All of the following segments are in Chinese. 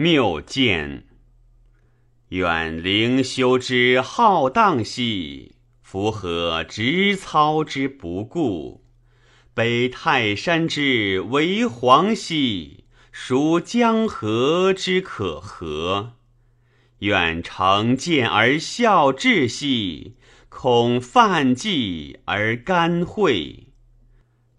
谬见。远灵修之浩荡兮，夫何直操之不顾？北泰山之为黄兮，孰江河之可和？远成见而笑志兮，恐犯忌而甘惠。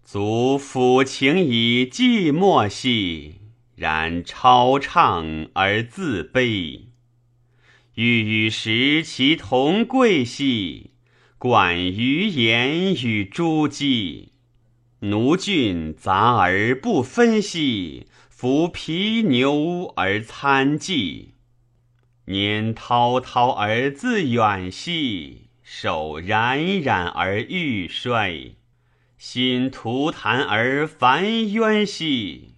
足抚情以寂寞兮，然超畅而自卑。欲与时其同贵兮，管于言与诸姬。奴俊杂而不分兮，服皮牛而参计。年滔滔而自远兮，寿冉冉而欲衰。心涂檀而烦冤兮，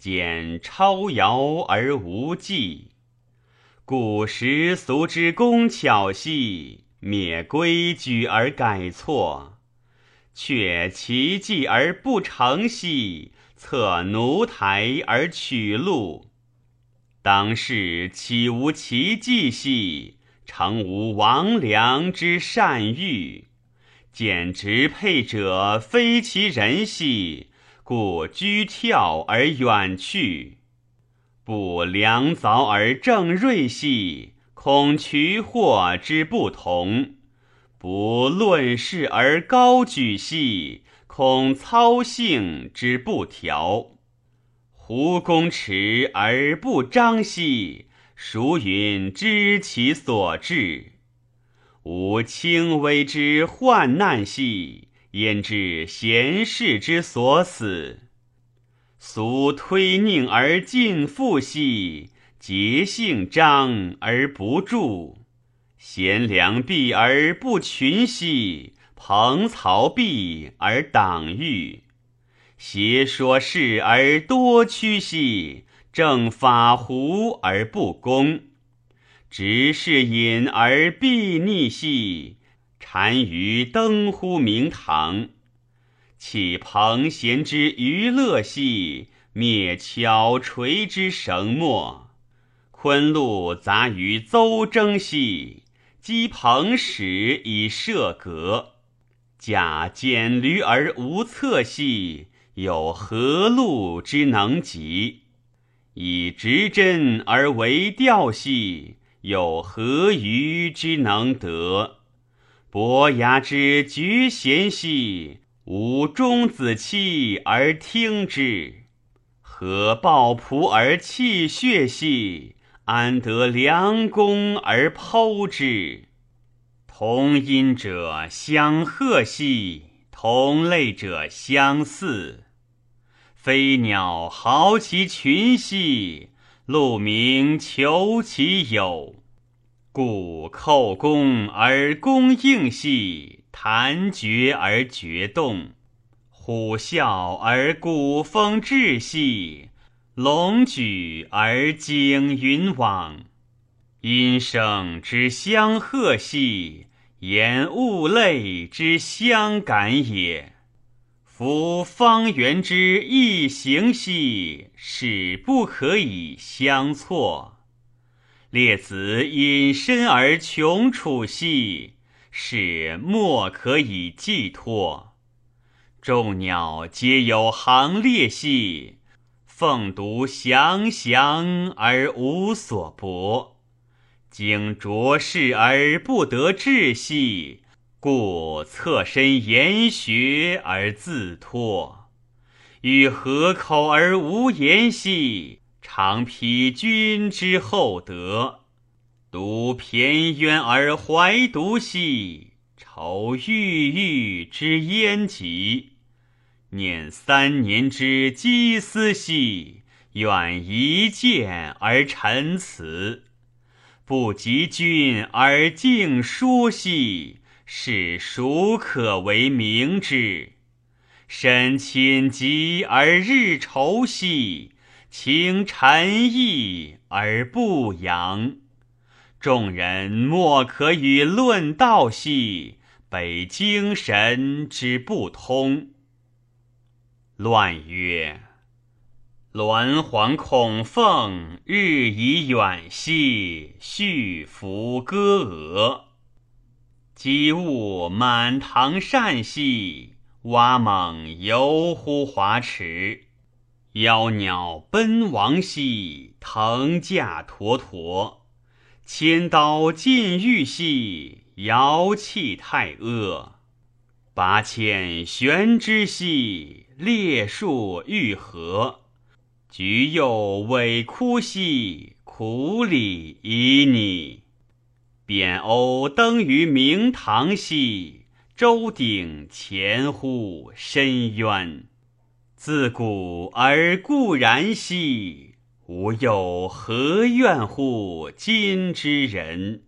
简超遥而无际。古时俗之工巧兮，灭规矩而改错；却其计而不成兮，策奴台而取禄。当世岂无其计兮？诚无王良之善欲。简直配者非其人兮，故居跳而远去。不良凿而正锐兮，恐渠祸之不同；不论事而高举兮，恐操性之不调。胡公持而不彰兮，孰云知其所至？吾轻微之患难兮，焉知贤士之所死？俗推佞而尽复兮，节性张而不著；贤良避而不群兮，朋曹避而党欲；邪说事而多趋兮，正法胡而不公；直事隐而避逆兮，单于登乎明堂。弃朋贤之娱乐兮，灭巧垂之绳墨；昆路杂于邹征兮，击朋矢以射格，假简驴而无策兮，有何路之能及？以直针而为钓兮，有何鱼之能得？伯牙之绝贤兮。吾中子期而听之，何抱仆而泣血兮？安得良弓而剖之？同音者相和兮，同类者相似。飞鸟好其群兮，鹿鸣求其友。故寇攻而攻应兮。弹绝而绝动，虎啸而鼓风至兮；龙举而景云往，音声之相和兮，言物类之相感也。夫方圆之异形兮，始不可以相错。列子隐身而穷处兮。是莫可以寄托，众鸟皆有行列兮，凤独翔翔而无所搏。经浊世而不得志兮，故侧身言学而自托。欲合口而无言兮，常披君之厚德。独偏冤而怀独兮，愁郁郁之焉及？念三年之积思兮，远一见而陈词。不及君而敬书兮，是孰可为明之？身亲疾而日愁兮，情沉意而不扬。众人莫可与论道兮，北精神之不通。乱曰：鸾环孔凤，日已远兮，续服歌娥。积物满堂善兮，蛙猛游乎华池。妖鸟奔王兮，腾驾橐驼。千刀尽玉兮，瑶气太阿。八千玄之兮，列树愈合。菊柚委枯兮，苦里旖旎。扁鸥登于明堂兮，周鼎潜乎深渊。自古而固然兮，吾又何怨乎今之人？